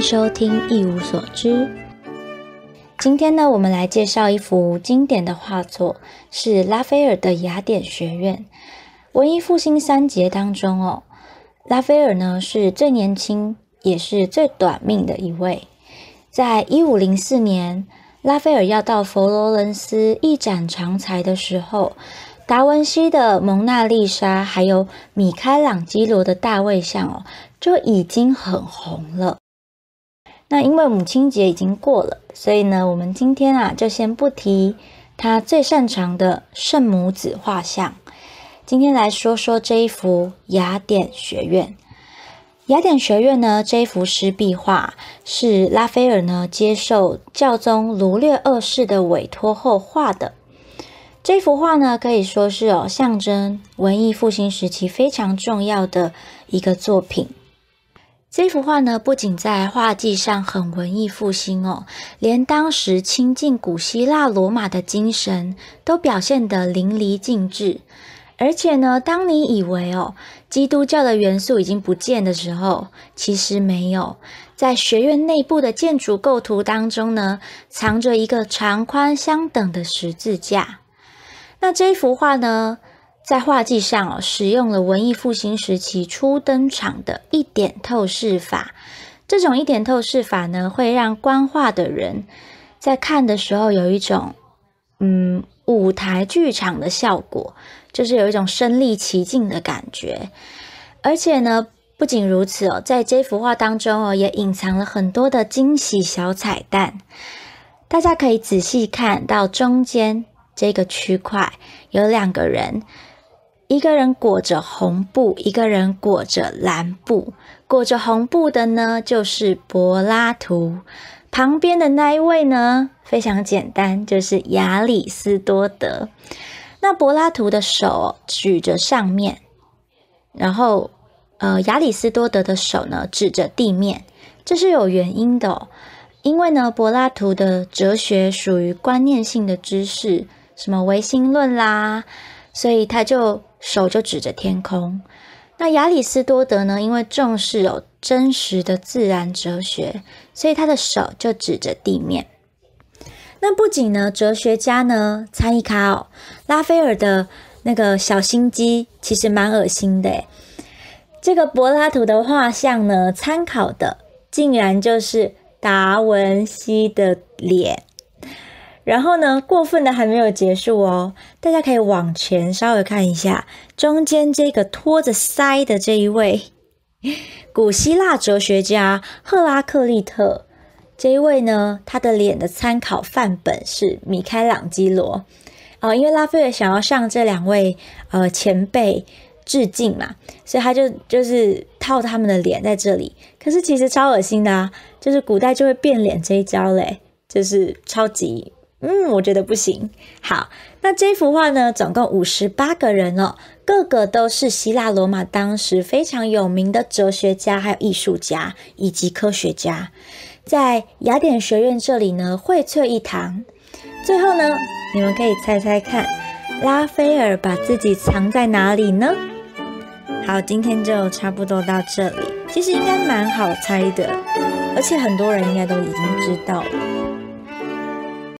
收听《一无所知》。今天呢，我们来介绍一幅经典的画作，是拉斐尔的《雅典学院》。文艺复兴三杰当中哦，拉斐尔呢是最年轻也是最短命的一位。在一五零四年，拉斐尔要到佛罗伦斯一展长才的时候。达文西的《蒙娜丽莎》，还有米开朗基罗的大卫像哦，就已经很红了。那因为母亲节已经过了，所以呢，我们今天啊就先不提他最擅长的圣母子画像。今天来说说这一幅雅典学院。雅典学院呢，这一幅湿壁画是拉斐尔呢接受教宗卢略二世的委托后画的。这幅画呢，可以说是哦，象征文艺复兴时期非常重要的一个作品。这幅画呢，不仅在画技上很文艺复兴哦，连当时亲近古希腊罗马的精神都表现得淋漓尽致。而且呢，当你以为哦，基督教的元素已经不见的时候，其实没有，在学院内部的建筑构图当中呢，藏着一个长宽相等的十字架。那这幅画呢，在画技上哦，使用了文艺复兴时期初登场的一点透视法。这种一点透视法呢，会让观画的人在看的时候有一种嗯舞台剧场的效果，就是有一种身临其境的感觉。而且呢，不仅如此哦，在这幅画当中哦，也隐藏了很多的惊喜小彩蛋。大家可以仔细看到中间。这个区块有两个人，一个人裹着红布，一个人裹着蓝布。裹着红布的呢，就是柏拉图；旁边的那一位呢，非常简单，就是亚里斯多德。那柏拉图的手举着上面，然后呃，亚里斯多德的手呢指着地面，这是有原因的，因为呢，柏拉图的哲学属于观念性的知识。什么唯心论啦，所以他就手就指着天空。那亚里士多德呢？因为重视有真实的自然哲学，所以他的手就指着地面。那不仅呢，哲学家呢参与卡哦，拉斐尔的那个小心机其实蛮恶心的。这个柏拉图的画像呢，参考的竟然就是达文西的脸。然后呢，过分的还没有结束哦，大家可以往前稍微看一下，中间这个托着腮的这一位 古希腊哲学家赫拉克利特，这一位呢，他的脸的参考范本是米开朗基罗哦，因为拉斐尔想要向这两位呃前辈致敬嘛，所以他就就是套他们的脸在这里，可是其实超恶心的啊，就是古代就会变脸这一招嘞，就是超级。嗯，我觉得不行。好，那这幅画呢，总共五十八个人哦，个个都是希腊罗马当时非常有名的哲学家、还有艺术家以及科学家，在雅典学院这里呢荟萃一堂。最后呢，你们可以猜猜看，拉斐尔把自己藏在哪里呢？好，今天就差不多到这里。其实应该蛮好猜的，而且很多人应该都已经知道了。